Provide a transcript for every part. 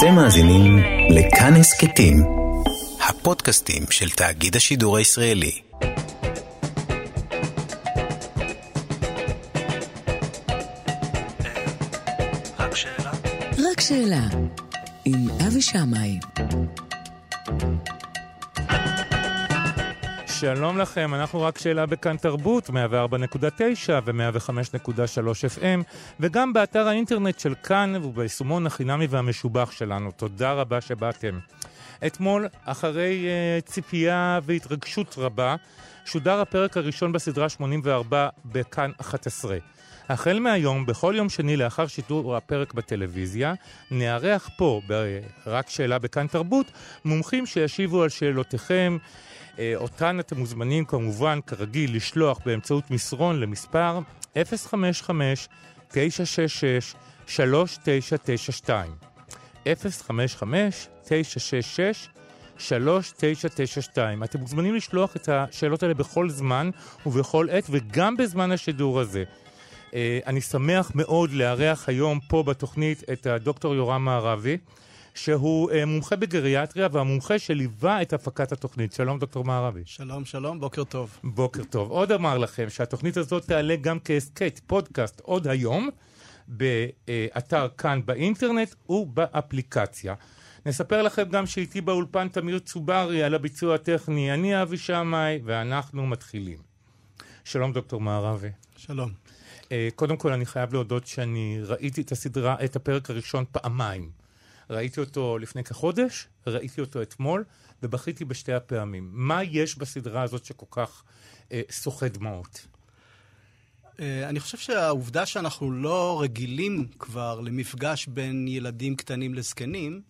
אתם מאזינים לכאן הסכתים, הפודקאסטים של תאגיד השידור הישראלי. רק שאלה. רק שאלה, עם אבי שמאי. שלום לכם, אנחנו רק שאלה בכאן תרבות, 104.9 ו-105.3 FM, וגם באתר האינטרנט של כאן וביישומון החינמי והמשובח שלנו. תודה רבה שבאתם. אתמול, אחרי uh, ציפייה והתרגשות רבה, שודר הפרק הראשון בסדרה 84 בכאן 11. החל מהיום, בכל יום שני לאחר שידור הפרק בטלוויזיה, נארח פה, ב"רק שאלה בכאן תרבות", מומחים שישיבו על שאלותיכם. אה, אותן אתם מוזמנים כמובן, כרגיל, לשלוח באמצעות מסרון למספר 055-966-3992. 055-966-3992. אתם מוזמנים לשלוח את השאלות האלה בכל זמן ובכל עת, וגם בזמן השידור הזה. Uh, אני שמח מאוד לארח היום פה בתוכנית את הדוקטור יורם מערבי. שהוא uh, מומחה בגריאטריה והמומחה שליווה את הפקת התוכנית. שלום, דוקטור מערבי. שלום, שלום, בוקר טוב. בוקר טוב. עוד אמר לכם שהתוכנית הזאת תעלה גם כהסכת, פודקאסט, עוד היום, באתר כאן באינטרנט ובאפליקציה. נספר לכם גם שאיתי באולפן תמיר צוברי על הביצוע הטכני, אני אבי שמאי, ואנחנו מתחילים. שלום, דוקטור מערבי. שלום. Uh, קודם כל, אני חייב להודות שאני ראיתי את הסדרה, את הפרק הראשון פעמיים. ראיתי אותו לפני כחודש, ראיתי אותו אתמול, ובכיתי בשתי הפעמים. מה יש בסדרה הזאת שכל כך אה, שוחה דמעות? אה, אני חושב שהעובדה שאנחנו לא רגילים כבר למפגש בין ילדים קטנים לזקנים,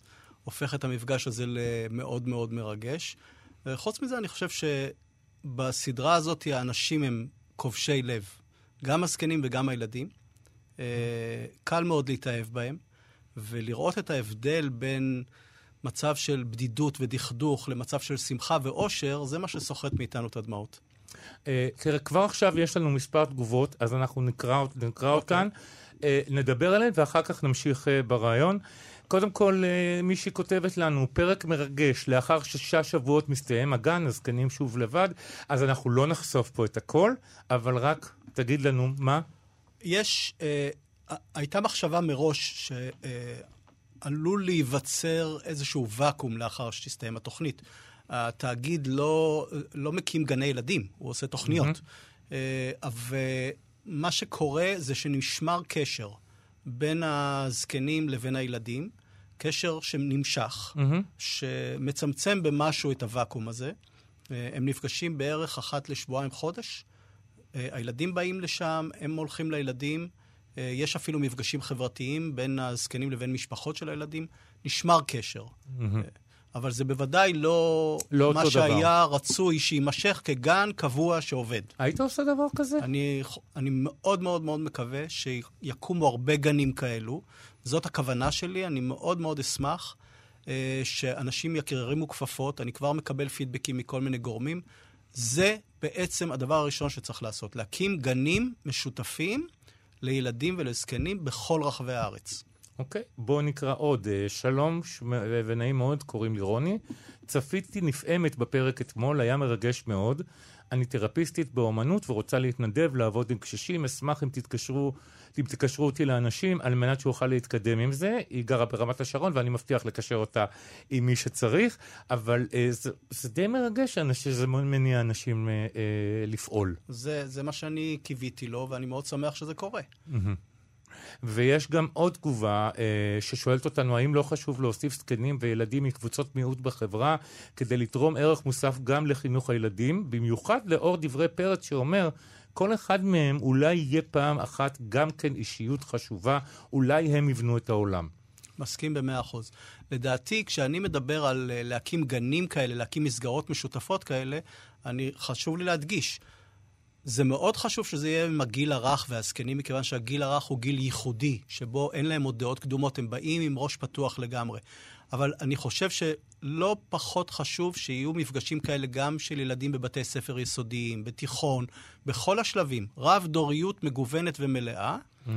הופך את המפגש הזה למאוד מאוד מרגש. וחוץ מזה, אני חושב שבסדרה הזאת האנשים הם כובשי לב. גם הזקנים וגם הילדים. אה, קל מאוד להתאהב בהם. ולראות את ההבדל בין מצב של בדידות ודכדוך למצב של שמחה ואושר, זה מה שסוחט מאיתנו את הדמעות. אה, תראה, כבר עכשיו יש לנו מספר תגובות, אז אנחנו נקרא, נקרא okay. אוקיי. אותן, אה, נדבר עליהן ואחר כך נמשיך אה, ברעיון. קודם כל, מישהי כותבת לנו, פרק מרגש, לאחר שישה שבועות מסתיים הגן, הזקנים שוב לבד, אז אנחנו לא נחשוף פה את הכל, אבל רק תגיד לנו מה. יש, אה, הייתה מחשבה מראש שעלול להיווצר איזשהו ואקום לאחר שתסתיים התוכנית. התאגיד לא, לא מקים גני ילדים, הוא עושה תוכניות. Mm-hmm. ומה שקורה זה שנשמר קשר בין הזקנים לבין הילדים, קשר שנמשך, mm-hmm. שמצמצם במשהו את הוואקום הזה. אה, הם נפגשים בערך אחת לשבועיים חודש. אה, הילדים באים לשם, הם הולכים לילדים. אה, יש אפילו מפגשים חברתיים בין הזקנים לבין משפחות של הילדים. נשמר קשר. Mm-hmm. אבל זה בוודאי לא, לא מה שהיה דבר. רצוי שיימשך כגן קבוע שעובד. היית עושה דבר כזה? אני, אני מאוד מאוד מאוד מקווה שיקומו הרבה גנים כאלו. זאת הכוונה שלי, אני מאוד מאוד אשמח אה, שאנשים ירימו כפפות. אני כבר מקבל פידבקים מכל מיני גורמים. זה בעצם הדבר הראשון שצריך לעשות, להקים גנים משותפים לילדים ולזקנים בכל רחבי הארץ. אוקיי, okay, בואו נקרא עוד. אה, שלום ש... ונעים מאוד, קוראים לי רוני. צפיתי נפעמת בפרק אתמול, היה מרגש מאוד. אני תרפיסטית באומנות ורוצה להתנדב, לעבוד עם קשישים. אשמח אם תתקשרו, אם תקשרו אותי לאנשים על מנת שאוכל להתקדם עם זה. היא גרה ברמת השרון ואני מבטיח לקשר אותה עם מי שצריך, אבל אה, זה, זה די מרגש שזה מניע אנשים אה, אה, לפעול. זה, זה מה שאני קיוויתי לו, ואני מאוד שמח שזה קורה. Mm-hmm. ויש גם עוד תגובה אה, ששואלת אותנו, האם לא חשוב להוסיף זקנים וילדים מקבוצות מיעוט בחברה כדי לתרום ערך מוסף גם לחינוך הילדים, במיוחד לאור דברי פרץ שאומר, כל אחד מהם אולי יהיה פעם אחת גם כן אישיות חשובה, אולי הם יבנו את העולם. מסכים במאה אחוז. לדעתי, כשאני מדבר על אה, להקים גנים כאלה, להקים מסגרות משותפות כאלה, אני, חשוב לי להדגיש, זה מאוד חשוב שזה יהיה עם הגיל הרך והזקנים, מכיוון שהגיל הרך הוא גיל ייחודי, שבו אין להם עוד דעות קדומות, הם באים עם ראש פתוח לגמרי. אבל אני חושב שלא פחות חשוב שיהיו מפגשים כאלה גם של ילדים בבתי ספר יסודיים, בתיכון, בכל השלבים. רב-דוריות מגוונת ומלאה. Mm-hmm.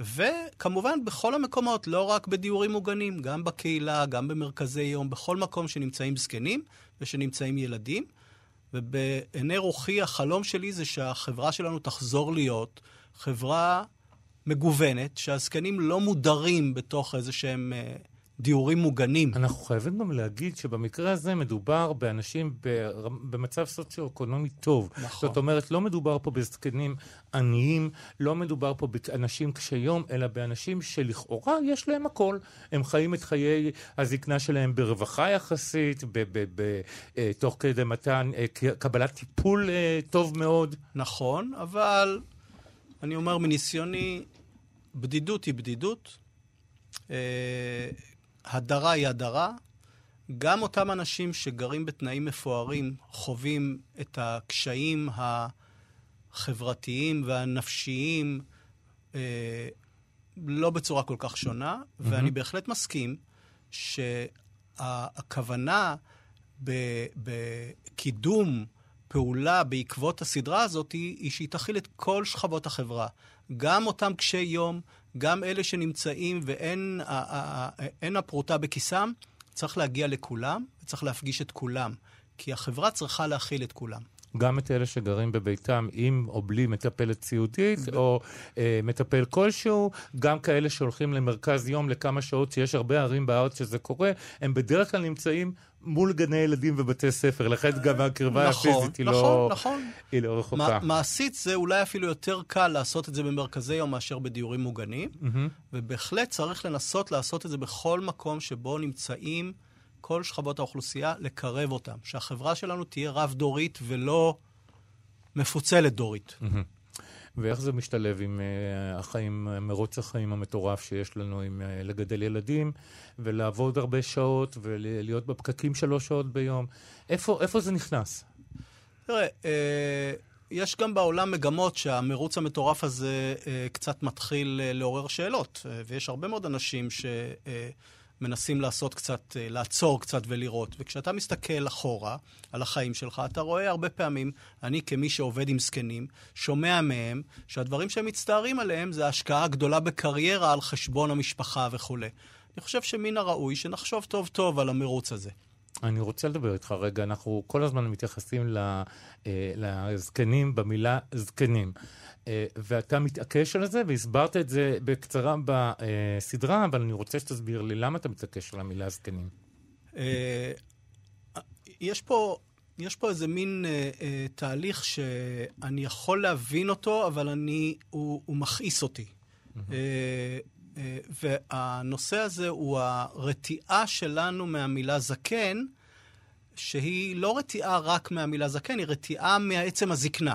וכמובן, בכל המקומות, לא רק בדיורים מוגנים, גם בקהילה, גם במרכזי יום, בכל מקום שנמצאים זקנים ושנמצאים ילדים. ובעיני רוחי, החלום שלי זה שהחברה שלנו תחזור להיות חברה מגוונת, שהזקנים לא מודרים בתוך איזה שהם... דיורים מוגנים. אנחנו חייבים גם להגיד שבמקרה הזה מדובר באנשים במצב סוציו-אקונומי טוב. נכון. זאת אומרת, לא מדובר פה בזקנים עניים, לא מדובר פה באנשים קשי יום, אלא באנשים שלכאורה יש להם הכל. הם חיים את חיי הזקנה שלהם ברווחה יחסית, אה, תוך כדי מתן, אה, קבלת טיפול אה, טוב מאוד. נכון, אבל אני אומר מניסיוני, בדידות היא בדידות. הדרה היא הדרה. גם אותם אנשים שגרים בתנאים מפוארים חווים את הקשיים החברתיים והנפשיים אה, לא בצורה כל כך שונה, mm-hmm. ואני בהחלט מסכים שהכוונה בקידום פעולה בעקבות הסדרה הזאת היא, היא שהיא תכיל את כל שכבות החברה. גם אותם קשי יום, גם אלה שנמצאים ואין אין הפרוטה בכיסם, צריך להגיע לכולם וצריך להפגיש את כולם. כי החברה צריכה להכיל את כולם. גם את אלה שגרים בביתם עם או בלי מטפלת סיעודית. או אה, מטפל כלשהו, גם כאלה שהולכים למרכז יום לכמה שעות, שיש הרבה ערים בארץ שזה קורה, הם בדרך כלל נמצאים מול גני ילדים ובתי ספר, לכן גם הקרבה נכון, הפיזית היא, נכון, לא, נכון. היא לא רחוקה. מעשית זה אולי אפילו יותר קל לעשות את זה במרכזי יום מאשר בדיורים מוגנים, mm-hmm. ובהחלט צריך לנסות לעשות את זה בכל מקום שבו נמצאים כל שכבות האוכלוסייה, לקרב אותם. שהחברה שלנו תהיה רב-דורית ולא מפוצלת דורית. Mm-hmm. ואיך זה משתלב עם uh, החיים, מרוץ החיים המטורף שיש לנו עם uh, לגדל ילדים, ולעבוד הרבה שעות, ולהיות בפקקים שלוש שעות ביום? איפה, איפה זה נכנס? תראה, uh, יש גם בעולם מגמות שהמרוץ המטורף הזה קצת מתחיל לעורר שאלות, ויש הרבה מאוד אנשים ש... מנסים לעשות קצת, אה, לעצור קצת ולראות. וכשאתה מסתכל אחורה על החיים שלך, אתה רואה הרבה פעמים, אני כמי שעובד עם זקנים, שומע מהם שהדברים שהם מצטערים עליהם זה ההשקעה הגדולה בקריירה על חשבון המשפחה וכולי. אני חושב שמן הראוי שנחשוב טוב טוב על המרוץ הזה. אני רוצה לדבר איתך רגע, אנחנו כל הזמן מתייחסים אה, לזקנים במילה זקנים. אה, ואתה מתעקש על זה, והסברת את זה בקצרה בסדרה, אבל אני רוצה שתסביר לי למה אתה מתעקש על המילה זקנים. אה, יש פה, יש פה איזה מין אה, אה, תהליך שאני יכול להבין אותו, אבל אני, הוא, הוא מכעיס אותי. Mm-hmm. אה, אה, והנושא הזה הוא הרתיעה שלנו מהמילה זקן, שהיא לא רתיעה רק מהמילה זקן, היא רתיעה מעצם הזקנה.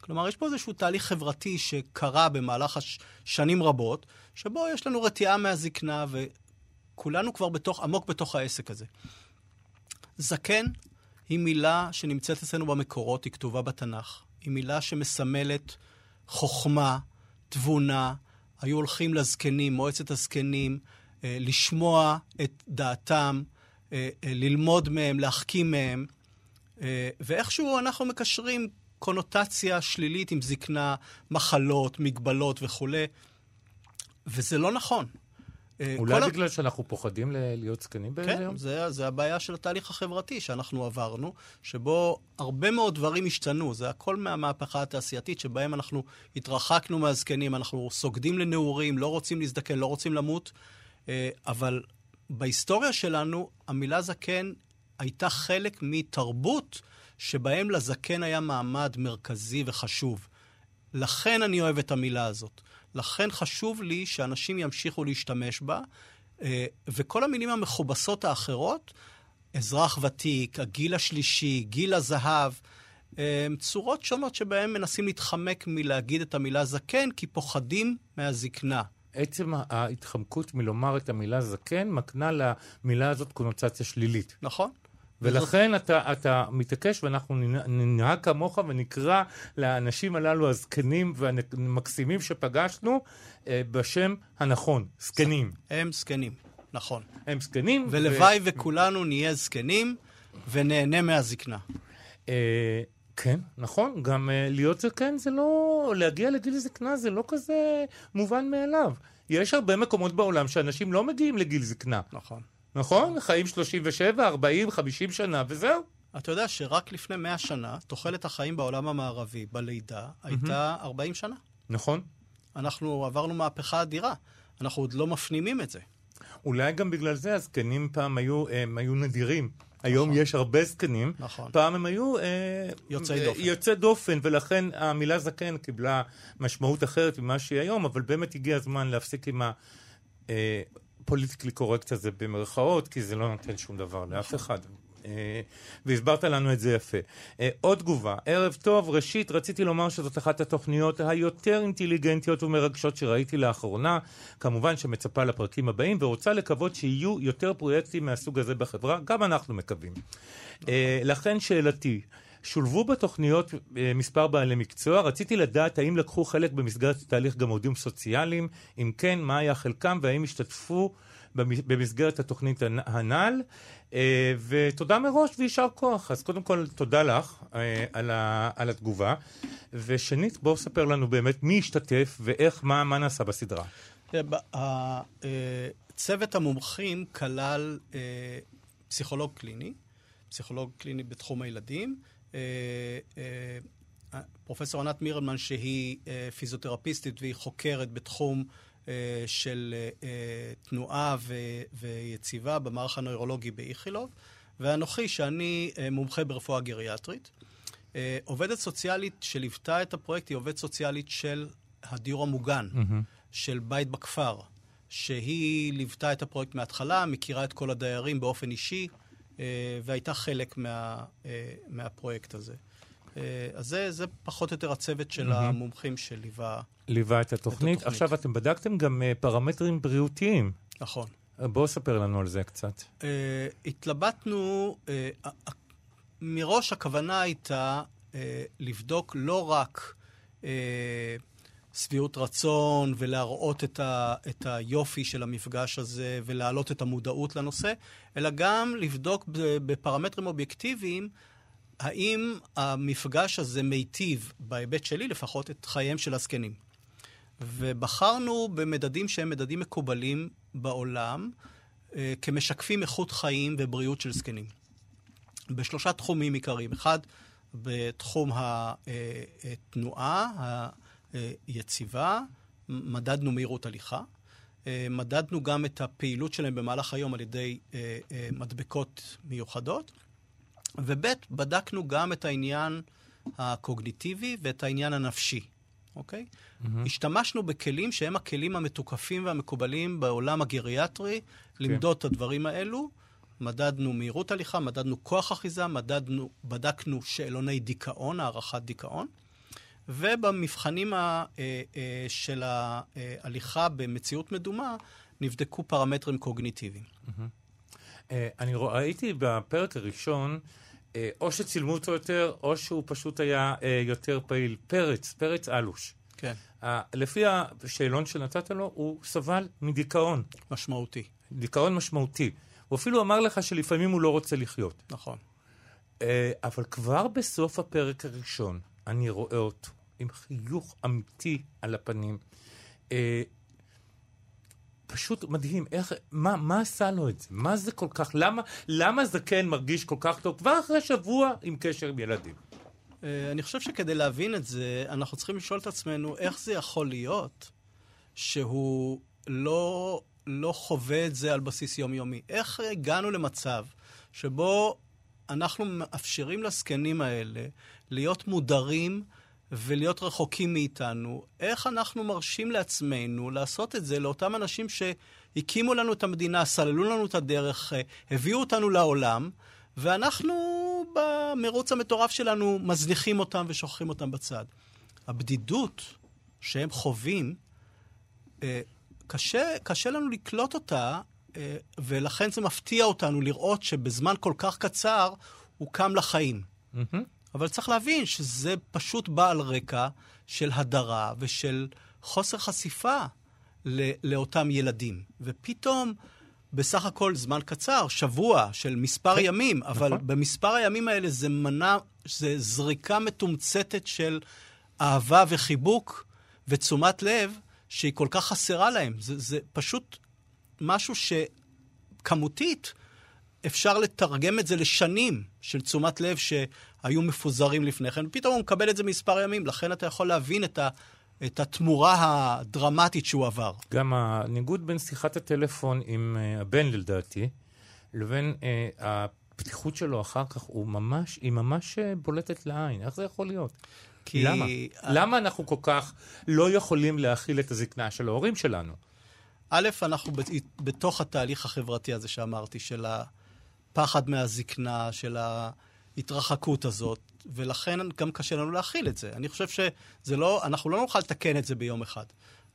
כלומר, יש פה איזשהו תהליך חברתי שקרה במהלך הש... שנים רבות, שבו יש לנו רתיעה מהזקנה, וכולנו כבר בתוך, עמוק בתוך העסק הזה. זקן היא מילה שנמצאת אצלנו במקורות, היא כתובה בתנ"ך. היא מילה שמסמלת חוכמה, תבונה. היו הולכים לזקנים, מועצת הזקנים, אה, לשמוע את דעתם, אה, אה, ללמוד מהם, להחכים מהם. ואיכשהו אנחנו מקשרים קונוטציה שלילית עם זקנה, מחלות, מגבלות וכולי, וזה לא נכון. אה, אולי בגלל ה... שאנחנו פוחדים להיות זקנים כן? כן, זה, זה הבעיה של התהליך החברתי שאנחנו עברנו, שבו הרבה מאוד דברים השתנו. זה הכל מהמהפכה התעשייתית, שבהם אנחנו התרחקנו מהזקנים, אנחנו סוגדים לנעורים, לא רוצים להזדקן, לא רוצים למות, אה, אבל בהיסטוריה שלנו, המילה זקן הייתה חלק מתרבות שבהם לזקן היה מעמד מרכזי וחשוב. לכן אני אוהב את המילה הזאת. לכן חשוב לי שאנשים ימשיכו להשתמש בה, אה, וכל המילים המכובסות האחרות, אזרח ותיק, הגיל השלישי, גיל הזהב, אה, צורות שונות שבהן מנסים להתחמק מלהגיד את המילה זקן, כי פוחדים מהזקנה. עצם ההתחמקות מלומר את המילה זקן מקנה למילה הזאת קונוטציה שלילית. נכון. ולכן אתה, אתה מתעקש, ואנחנו ננהג כמוך ונקרא לאנשים הללו, הזקנים והמקסימים שפגשנו, אה, בשם הנכון, זקנים. הם זקנים, נכון. הם זקנים. ולוואי ו... וכולנו נהיה זקנים ונהנה מהזקנה. אה, כן, נכון, גם uh, להיות זקן זה לא... להגיע לגיל זקנה זה לא כזה מובן מאליו. יש הרבה מקומות בעולם שאנשים לא מגיעים לגיל זקנה. נכון. נכון? חיים 37, 40, 50 שנה, וזהו. אתה יודע שרק לפני 100 שנה, תוחלת החיים בעולם המערבי בלידה הייתה 40 שנה. נכון. אנחנו עברנו מהפכה אדירה. אנחנו עוד לא מפנימים את זה. אולי גם בגלל זה הזקנים פעם היו, הם היו נדירים. היום יש הרבה זקנים. נכון. פעם הם היו... אה, יוצאי אה, דופן. יוצאי דופן, ולכן המילה זקן קיבלה משמעות אחרת ממה שהיא היום, אבל באמת הגיע הזמן להפסיק עם הפוליטיקלי קורקט הזה במרכאות, כי זה לא נותן שום דבר לאף אחד. אה, והסברת לנו את זה יפה. אה, עוד תגובה, ערב טוב, ראשית רציתי לומר שזאת אחת התוכניות היותר אינטליגנטיות ומרגשות שראיתי לאחרונה, כמובן שמצפה לפרקים הבאים ורוצה לקוות שיהיו יותר פרויקטים מהסוג הזה בחברה, גם אנחנו מקווים. אה, לכן שאלתי, שולבו בתוכניות אה, מספר בעלי מקצוע, רציתי לדעת האם לקחו חלק במסגרת התהליך גם עובדים סוציאליים, אם כן, מה היה חלקם והאם השתתפו במ- במסגרת התוכנית הנ- הנ"ל. אה, ותודה מראש ויישר כוח. אז קודם כל, תודה לך אה, על, ה, על התגובה. ושנית, בואו ספר לנו באמת מי השתתף ואיך, מה, מה נעשה בסדרה. צוות המומחים כלל פסיכולוג קליני, פסיכולוג קליני בתחום הילדים, פרופסור ענת מירלמן, שהיא אה, פיזיותרפיסטית והיא חוקרת בתחום אה, של אה, אה, תנועה ויציבה במערך הנוירולוגי באיכילוב, ואנוכי, שאני אה, מומחה ברפואה גריאטרית. אה, עובדת סוציאלית שליוותה את הפרויקט היא עובדת סוציאלית של הדיור המוגן, של בית בכפר, שהיא ליוותה את הפרויקט מההתחלה, מכירה את כל הדיירים באופן אישי, אה, והייתה חלק מה, אה, מהפרויקט הזה. אה, אז זה, זה פחות או יותר הצוות של המומחים שליווה. ליווה את התוכנית. התוכנית. עכשיו, אתם בדקתם גם אה, פרמטרים בריאותיים. נכון. אה, בואו ספר לנו על זה קצת. Uh, התלבטנו, uh, מראש הכוונה הייתה uh, לבדוק לא רק uh, שביעות רצון ולהראות את, ה, את היופי של המפגש הזה ולהעלות את המודעות לנושא, אלא גם לבדוק בפרמטרים אובייקטיביים האם המפגש הזה מיטיב, בהיבט שלי לפחות, את חייהם של הזקנים. ובחרנו במדדים שהם מדדים מקובלים בעולם, אה, כמשקפים איכות חיים ובריאות של זקנים. בשלושה תחומים עיקריים. אחד, בתחום התנועה היציבה, מדדנו מהירות הליכה. אה, מדדנו גם את הפעילות שלהם במהלך היום על ידי אה, אה, מדבקות מיוחדות. וב', בדקנו גם את העניין הקוגניטיבי ואת העניין הנפשי, אוקיי? Mm-hmm. השתמשנו בכלים שהם הכלים המתוקפים והמקובלים בעולם הגריאטרי, למדוד את הדברים האלו. מדדנו מהירות הליכה, מדדנו כוח אחיזה, מדדנו, בדקנו שאלוני דיכאון, הערכת דיכאון. ובמבחנים ה, אה, אה, של ההליכה במציאות מדומה, נבדקו פרמטרים קוגניטיביים. אה, אני ראיתי בפרק הראשון, אה, או שצילמו אותו יותר, או שהוא פשוט היה אה, יותר פעיל. פרץ, פרץ אלוש. כן. אה, לפי השאלון שנתת לו, הוא סבל מדיכאון, משמעותי, דיכאון משמעותי. הוא אפילו אמר לך שלפעמים הוא לא רוצה לחיות. נכון. אה, אבל כבר בסוף הפרק הראשון, אני רואה אותו עם חיוך אמיתי על הפנים. אה, פשוט מדהים, איך, מה, מה עשה לו את זה? מה זה כל כך, למה, למה זקן מרגיש כל כך טוב כבר אחרי שבוע עם קשר עם ילדים? אה, אני חושב שכדי להבין את זה, אנחנו צריכים לשאול את עצמנו איך זה יכול להיות שהוא לא, לא חווה את זה על בסיס יומיומי. איך הגענו למצב שבו אנחנו מאפשרים לזקנים האלה להיות מודרים ולהיות רחוקים מאיתנו? איך אנחנו מרשים לעצמנו לעשות את זה לאותם אנשים שהקימו לנו את המדינה, סללו לנו את הדרך, אה, הביאו אותנו לעולם, ואנחנו במרוץ המטורף שלנו מזניחים אותם ושוכחים אותם בצד. הבדידות שהם חווים, אה, קשה, קשה לנו לקלוט אותה, אה, ולכן זה מפתיע אותנו לראות שבזמן כל כך קצר הוא קם לחיים. אבל צריך להבין שזה פשוט בא על רקע של הדרה ושל חוסר חשיפה לאותם ילדים. ופתאום, בסך הכל זמן קצר, שבוע של מספר כן, ימים, אבל נכון. במספר הימים האלה זה מנע זה זריקה מתומצתת של אהבה וחיבוק ותשומת לב שהיא כל כך חסרה להם. זה, זה פשוט משהו שכמותית אפשר לתרגם את זה לשנים של תשומת לב שהיו מפוזרים לפני כן, ופתאום הוא מקבל את זה מספר ימים, לכן אתה יכול להבין את, ה, את התמורה הדרמטית שהוא עבר. גם הניגוד בין שיחת הטלפון עם uh, הבן, לדעתי, לבין uh, הפתיחות שלו אחר כך, הוא ממש, היא ממש uh, בולטת לעין. איך זה יכול להיות? כי... למה? למה אנחנו כל כך לא יכולים להכיל את הזקנה של ההורים שלנו? א', אנחנו בתוך התהליך החברתי הזה שאמרתי, של הפחד מהזקנה, של ההתרחקות הזאת, ולכן גם קשה לנו להכיל את זה. אני חושב שזה לא, אנחנו לא נוכל לתקן את זה ביום אחד.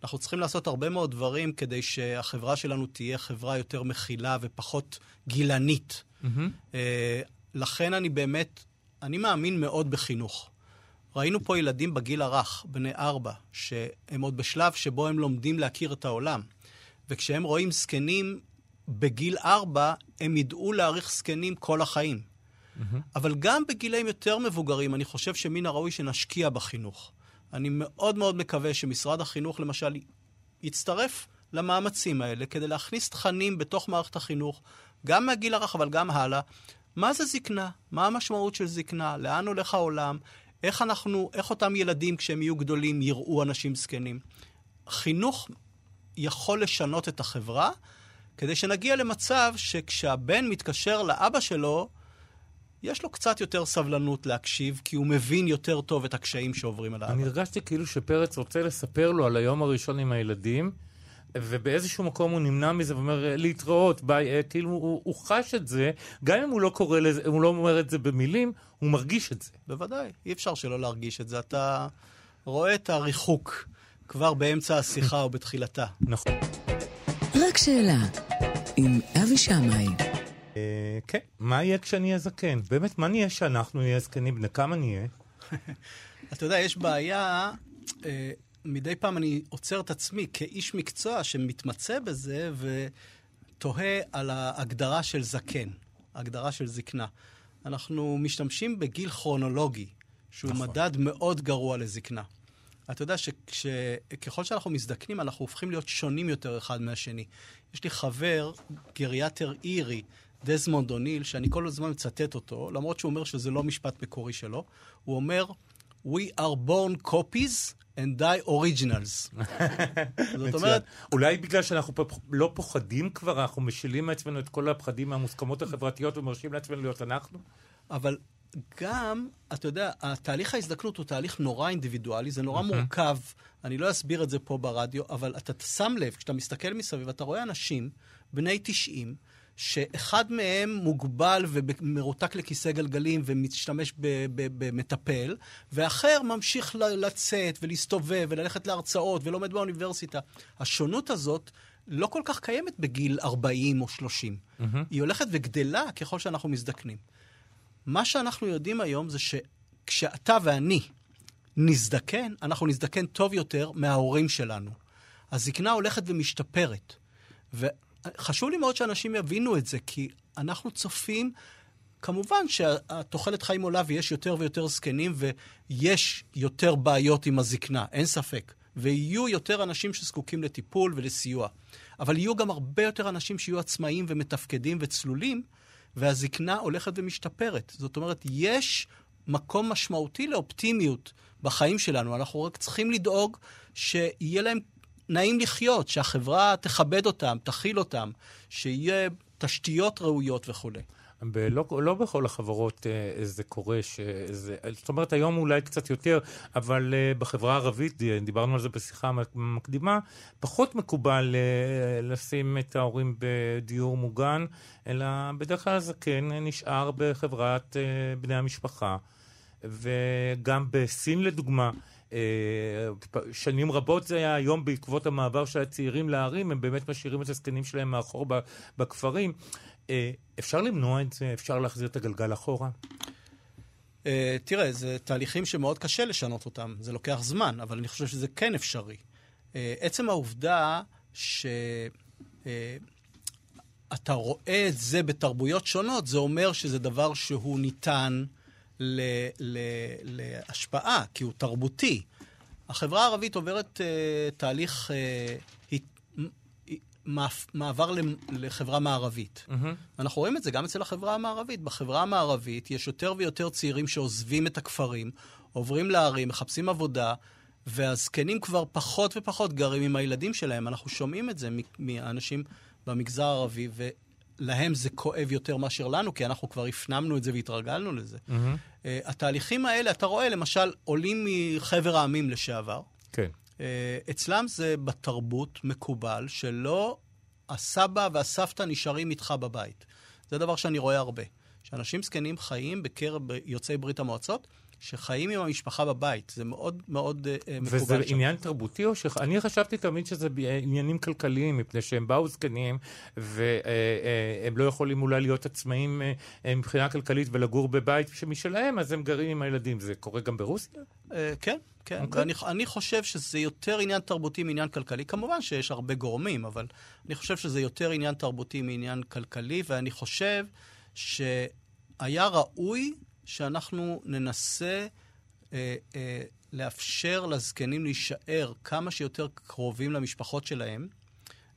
אנחנו צריכים לעשות הרבה מאוד דברים כדי שהחברה שלנו תהיה חברה יותר מכילה ופחות גילנית. Mm-hmm. לכן אני באמת, אני מאמין מאוד בחינוך. ראינו פה ילדים בגיל הרך, בני ארבע, שהם עוד בשלב שבו הם לומדים להכיר את העולם. וכשהם רואים זקנים בגיל ארבע, הם ידעו להעריך זקנים כל החיים. Mm-hmm. אבל גם בגילאים יותר מבוגרים, אני חושב שמן הראוי שנשקיע בחינוך. אני מאוד מאוד מקווה שמשרד החינוך, למשל, יצטרף למאמצים האלה כדי להכניס תכנים בתוך מערכת החינוך, גם מהגיל הרך, אבל גם הלאה. מה זה זקנה? מה המשמעות של זקנה? לאן הולך העולם? איך אנחנו, איך אותם ילדים, כשהם יהיו גדולים, יראו אנשים זקנים? חינוך יכול לשנות את החברה, כדי שנגיע למצב שכשהבן מתקשר לאבא שלו, יש לו קצת יותר סבלנות להקשיב, כי הוא מבין יותר טוב את הקשיים שעוברים עליו. אני הרגשתי כאילו שפרץ רוצה לספר לו על היום הראשון עם הילדים, ובאיזשהו מקום הוא נמנע מזה ואומר, להתראות, ביי, אה, כאילו הוא, הוא חש את זה, גם אם הוא לא קורא לזה, הוא לא אומר את זה במילים, הוא מרגיש את זה. בוודאי, אי אפשר שלא להרגיש את זה. אתה רואה את הריחוק כבר באמצע השיחה או בתחילתה. נכון. רק שאלה, עם אבי שמאי. אה, כן, מה יהיה כשאני אהיה זקן? באמת, מה נהיה כשאנחנו נהיה זקנים? בני כמה נהיה? אתה יודע, יש בעיה, אה, מדי פעם אני עוצר את עצמי כאיש מקצוע שמתמצא בזה ותוהה על ההגדרה של זקן, ההגדרה של זקנה. אנחנו משתמשים בגיל כרונולוגי, שהוא נכון. מדד מאוד גרוע לזקנה. אתה יודע שככל שאנחנו מזדקנים, אנחנו הופכים להיות שונים יותר אחד מהשני. יש לי חבר, גריאטר אירי, דזמונד אוניל, שאני כל הזמן מצטט אותו, למרות שהוא אומר שזה לא משפט מקורי שלו, הוא אומר, We are born copies and die originals. זאת אומרת... אולי בגלל שאנחנו לא פוחדים כבר, אנחנו משילים מעצמנו את כל הפחדים מהמוסכמות החברתיות ומרשים לעצמנו להיות אנחנו? אבל גם, אתה יודע, התהליך ההזדקנות הוא תהליך נורא אינדיבידואלי, זה נורא מורכב, אני לא אסביר את זה פה ברדיו, אבל אתה שם לב, כשאתה מסתכל מסביב, אתה רואה אנשים בני 90, שאחד מהם מוגבל ומרותק לכיסא גלגלים ומשתמש במטפל, ואחר ממשיך לצאת ולהסתובב וללכת להרצאות ולומד באוניברסיטה. השונות הזאת לא כל כך קיימת בגיל 40 או 30. Mm-hmm. היא הולכת וגדלה ככל שאנחנו מזדקנים. מה שאנחנו יודעים היום זה שכשאתה ואני נזדקן, אנחנו נזדקן טוב יותר מההורים שלנו. הזקנה הולכת ומשתפרת. וחשוב לי מאוד שאנשים יבינו את זה, כי אנחנו צופים, כמובן שהתוחלת חיים עולה ויש יותר ויותר זקנים ויש יותר בעיות עם הזקנה, אין ספק. ויהיו יותר אנשים שזקוקים לטיפול ולסיוע. אבל יהיו גם הרבה יותר אנשים שיהיו עצמאיים ומתפקדים וצלולים, והזקנה הולכת ומשתפרת. זאת אומרת, יש מקום משמעותי לאופטימיות בחיים שלנו. אנחנו רק צריכים לדאוג שיהיה להם נעים לחיות, שהחברה תכבד אותם, תכיל אותם, שיהיה תשתיות ראויות וכולי. לא, לא בכל החברות אה, זה קורה, שזה, זאת אומרת היום אולי קצת יותר, אבל אה, בחברה הערבית, דיברנו על זה בשיחה מקדימה, פחות מקובל אה, לשים את ההורים בדיור מוגן, אלא בדרך כלל הזקן נשאר בחברת בני המשפחה. וגם בסין לדוגמה, שנים רבות זה היה היום בעקבות המעבר של הצעירים לערים, הם באמת משאירים את הזקנים שלהם מאחור בכפרים. אה, אפשר למנוע את זה? אפשר להחזיר את הגלגל אחורה? Uh, תראה, זה תהליכים שמאוד קשה לשנות אותם. זה לוקח זמן, אבל אני חושב שזה כן אפשרי. עצם העובדה שאתה uh, רואה את זה בתרבויות שונות, זה אומר שזה דבר שהוא ניתן, ל, ל, להשפעה, כי הוא תרבותי. החברה הערבית עוברת uh, תהליך uh, הת, מעבר לחברה מערבית. אנחנו רואים את זה גם אצל החברה המערבית. בחברה המערבית יש יותר ויותר צעירים שעוזבים את הכפרים, עוברים לערים, מחפשים עבודה, והזקנים כבר פחות ופחות גרים עם הילדים שלהם. אנחנו שומעים את זה מ- מהאנשים במגזר הערבי, ולהם זה כואב יותר מאשר לנו, כי אנחנו כבר הפנמנו את זה והתרגלנו לזה. Uh, התהליכים האלה, אתה רואה, למשל, עולים מחבר העמים לשעבר, כן. אה, אצלם זה בתרבות מקובל שלא הסבא והסבתא נשארים איתך בבית. זה דבר שאני רואה הרבה. שאנשים זקנים חיים בקרב יוצאי ברית המועצות, שחיים עם המשפחה בבית. זה מאוד מאוד אה, אה, מקובל וזה שם. עניין תרבותי או ש... אני חשבתי תמיד שזה ב- עניינים כלכליים, מפני שהם באו זקנים, והם לא יכולים אולי להיות עצמאים אה, אה, מבחינה כלכלית ולגור בבית שמשלהם, אז הם גרים עם הילדים. זה קורה גם ברוסיה? אה, כן, כן. אוקיי. ואני אני חושב שזה יותר עניין תרבותי מעניין כלכלי. כמובן שיש הרבה גורמים, אבל אני חושב שזה יותר עניין תרבותי מעניין כלכלי, ואני חושב שהיה ראוי שאנחנו ננסה אה, אה, לאפשר לזקנים להישאר כמה שיותר קרובים למשפחות שלהם,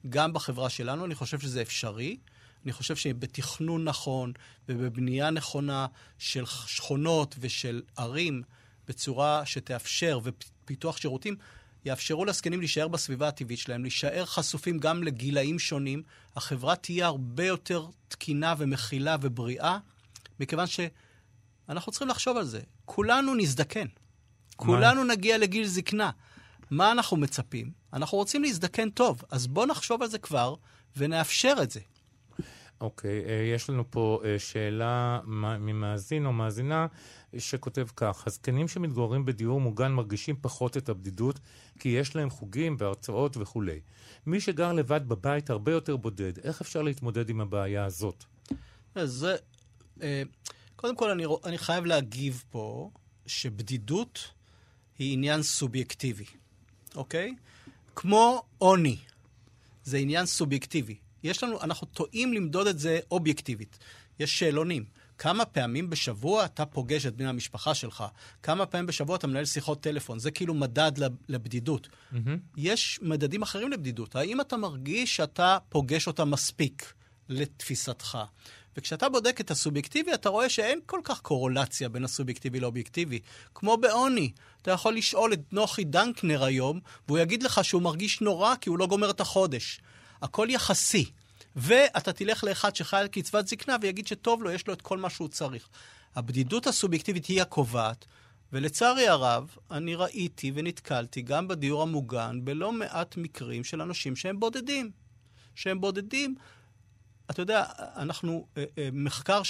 גם בחברה שלנו. אני חושב שזה אפשרי. אני חושב שבתכנון נכון ובבנייה נכונה של שכונות ושל ערים בצורה שתאפשר ופיתוח שירותים, יאפשרו לזקנים להישאר בסביבה הטבעית שלהם, להישאר חשופים גם לגילאים שונים. החברה תהיה הרבה יותר תקינה ומכילה ובריאה, מכיוון שאנחנו צריכים לחשוב על זה. כולנו נזדקן. כולנו נגיע לגיל זקנה. מה אנחנו מצפים? אנחנו רוצים להזדקן טוב, אז בואו נחשוב על זה כבר ונאפשר את זה. אוקיי, אה, יש לנו פה אה, שאלה ממאזין או מאזינה שכותב כך: הזקנים שמתגוררים בדיור מוגן מרגישים פחות את הבדידות כי יש להם חוגים והרצאות וכולי. מי שגר לבד בבית הרבה יותר בודד. איך אפשר להתמודד עם הבעיה הזאת? אז זה... קודם כל, אני, אני חייב להגיב פה שבדידות היא עניין סובייקטיבי, אוקיי? כמו עוני, זה עניין סובייקטיבי. יש לנו, אנחנו טועים למדוד את זה אובייקטיבית. יש שאלונים. כמה פעמים בשבוע אתה פוגש את בני המשפחה שלך? כמה פעמים בשבוע אתה מנהל שיחות טלפון? זה כאילו מדד לב- לבדידות. יש מדדים אחרים לבדידות. האם אתה מרגיש שאתה פוגש אותם מספיק לתפיסתך? וכשאתה בודק את הסובייקטיבי, אתה רואה שאין כל כך קורולציה בין הסובייקטיבי לאובייקטיבי. כמו בעוני, אתה יכול לשאול את נוחי דנקנר היום, והוא יגיד לך שהוא מרגיש נורא כי הוא לא גומר את החודש. הכל יחסי. ואתה תלך לאחד שחי על קצבת זקנה ויגיד שטוב לו, יש לו את כל מה שהוא צריך. הבדידות הסובייקטיבית היא הקובעת, ולצערי הרב, אני ראיתי ונתקלתי גם בדיור המוגן בלא מעט מקרים של אנשים שהם בודדים. שהם בודדים. אתה יודע, אנחנו, אה, אה, מחקר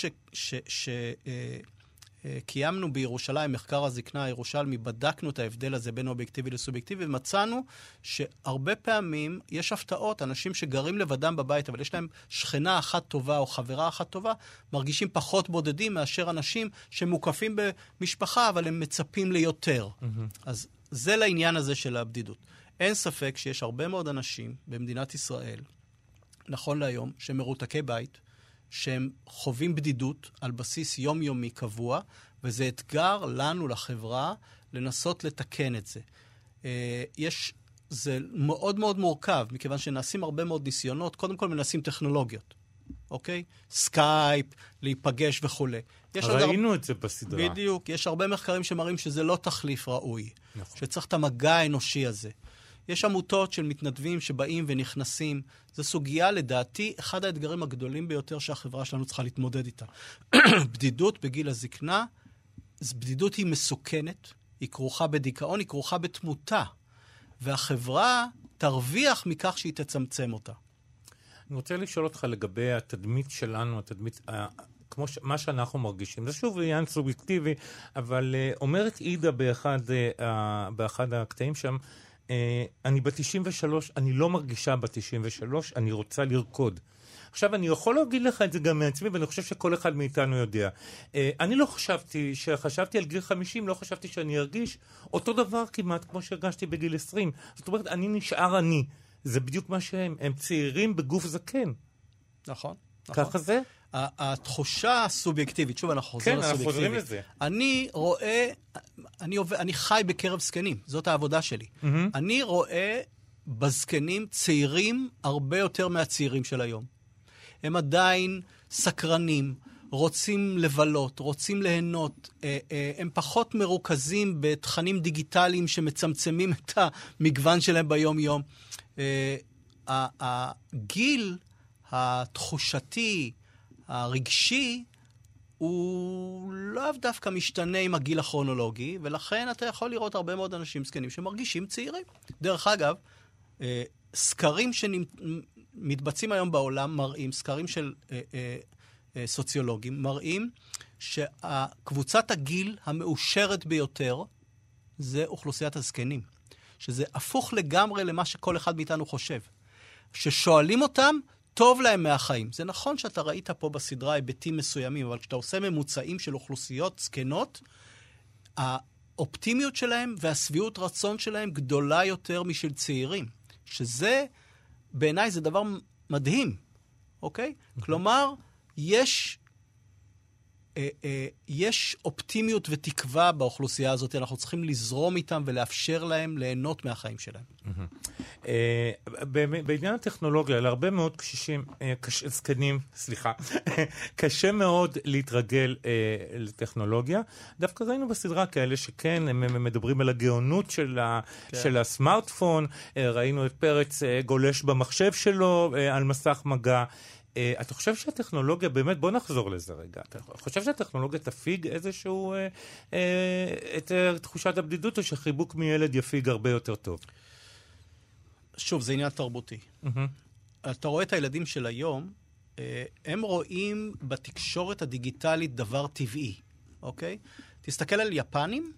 שקיימנו בירושלים, מחקר הזקנה הירושלמי, בדקנו את ההבדל הזה בין אובייקטיבי לסובייקטיבי, ומצאנו שהרבה פעמים יש הפתעות, אנשים שגרים לבדם בבית, אבל יש להם שכנה אחת טובה או חברה אחת טובה, מרגישים פחות בודדים מאשר אנשים שמוקפים במשפחה, אבל הם מצפים ליותר. אז זה לעניין הזה של הבדידות. אין ספק שיש הרבה מאוד אנשים במדינת ישראל, נכון להיום, שהם מרותקי בית, שהם חווים בדידות על בסיס יומיומי קבוע, וזה אתגר לנו, לחברה, לנסות לתקן את זה. אה, יש, זה מאוד מאוד מורכב, מכיוון שנעשים הרבה מאוד ניסיונות. קודם כל מנסים טכנולוגיות, אוקיי? סקייפ, להיפגש וכולי. עוד הר- ראינו את זה בסדרה. בדיוק. יש הרבה מחקרים שמראים שזה לא תחליף ראוי. נכון. שצריך את המגע האנושי הזה. יש עמותות של מתנדבים שבאים ונכנסים. זו סוגיה, לדעתי, אחד האתגרים הגדולים ביותר שהחברה שלנו צריכה להתמודד איתה. בדידות בגיל הזקנה, בדידות היא מסוכנת, היא כרוכה בדיכאון, היא כרוכה בתמותה. והחברה תרוויח מכך שהיא תצמצם אותה. אני רוצה לשאול אותך לגבי התדמית שלנו, התדמית, כמו ש, מה שאנחנו מרגישים. זה שוב עניין סובייקטיבי, אבל uh, אומרת עידה באחד, uh, באחד הקטעים שם, אני בת 93, אני לא מרגישה בת 93, אני רוצה לרקוד. עכשיו, אני יכול להגיד לך את זה גם מעצמי, ואני חושב שכל אחד מאיתנו יודע. Uh, אני לא חשבתי, כשחשבתי על גיל 50, לא חשבתי שאני ארגיש אותו דבר כמעט כמו שהרגשתי בגיל 20. זאת אומרת, אני נשאר אני. זה בדיוק מה שהם, הם צעירים בגוף זקן. נכון? נכון. ככה זה? התחושה הסובייקטיבית, שוב, אנחנו חוזרים כן, אנחנו לסובייקטיבית. חוזרים לזה. אני רואה, אני, עובד, אני חי בקרב זקנים, זאת העבודה שלי. אני רואה בזקנים צעירים הרבה יותר מהצעירים של היום. הם עדיין סקרנים, רוצים לבלות, רוצים ליהנות, אה, אה, הם פחות מרוכזים בתכנים דיגיטליים שמצמצמים את המגוון שלהם ביום-יום. אה, הגיל התחושתי, הרגשי, הוא לאו דווקא משתנה עם הגיל הכרונולוגי, ולכן אתה יכול לראות הרבה מאוד אנשים זקנים שמרגישים צעירים. דרך אגב, אה, סקרים שמתבצעים היום בעולם מראים, סקרים של אה, אה, סוציולוגים, מראים שקבוצת הגיל המאושרת ביותר זה אוכלוסיית הזקנים. שזה הפוך לגמרי למה שכל אחד מאיתנו חושב. ששואלים אותם, טוב להם מהחיים. זה נכון שאתה ראית פה בסדרה היבטים מסוימים, אבל כשאתה עושה ממוצעים של אוכלוסיות זקנות, האופטימיות שלהם והשביעות רצון שלהם גדולה יותר משל צעירים. שזה, בעיניי, זה דבר מדהים, אוקיי? כלומר, יש, יש אופטימיות ותקווה באוכלוסייה הזאת, אנחנו צריכים לזרום איתם ולאפשר להם ליהנות מהחיים שלהם. אה, בעניין הטכנולוגיה, להרבה מאוד קשישים, אה, קש- זקנים, סליחה, קשה מאוד להתרגל אה, לטכנולוגיה. דווקא ראינו בסדרה כאלה שכן, הם, מדברים על הגאונות של, כן. הסמארטפון, אה, ראינו את פרץ אה, גולש במחשב שלו אה, על מסך מגע. אה, אתה חושב שהטכנולוגיה, באמת, בוא נחזור לזה רגע. אתה חושב שהטכנולוגיה תפיג איזשהו, אה, אה, את אה, תחושת הבדידות, או שחיבוק מילד יפיג הרבה יותר טוב? שוב, זה עניין תרבותי. אתה רואה את הילדים של היום, אה, הם רואים בתקשורת הדיגיטלית דבר טבעי, אוקיי? תסתכל על יפנים,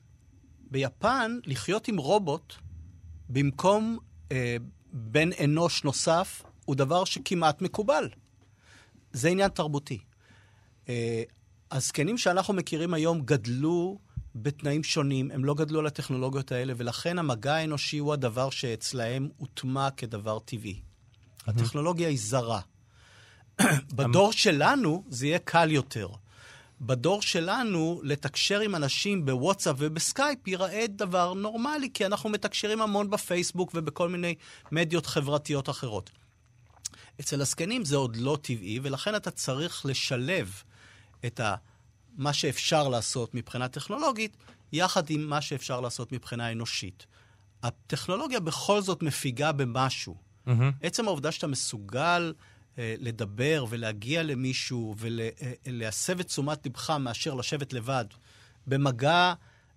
ביפן לחיות עם רובוט במקום אה, בן אנוש נוסף הוא דבר שכמעט מקובל. זה עניין תרבותי. אה, הזקנים שאנחנו מכירים היום גדלו בתנאים שונים, הם לא גדלו על הטכנולוגיות האלה, ולכן המגע האנושי הוא הדבר שאצלהם הוטמע כדבר טבעי. הטכנולוגיה היא זרה. בדור שלנו זה יהיה קל יותר. בדור שלנו, לתקשר עם אנשים בוואטסאפ ובסקייפ ייראה דבר נורמלי, כי אנחנו מתקשרים המון בפייסבוק ובכל מיני מדיות חברתיות אחרות. אצל הזקנים זה עוד לא טבעי, ולכן אתה צריך לשלב את ה... מה שאפשר לעשות מבחינה טכנולוגית, יחד עם מה שאפשר לעשות מבחינה אנושית. הטכנולוגיה בכל זאת מפיגה במשהו. עצם העובדה שאתה מסוגל אה, לדבר ולהגיע למישהו ולהסב את תשומת לבך מאשר לשבת לבד במגע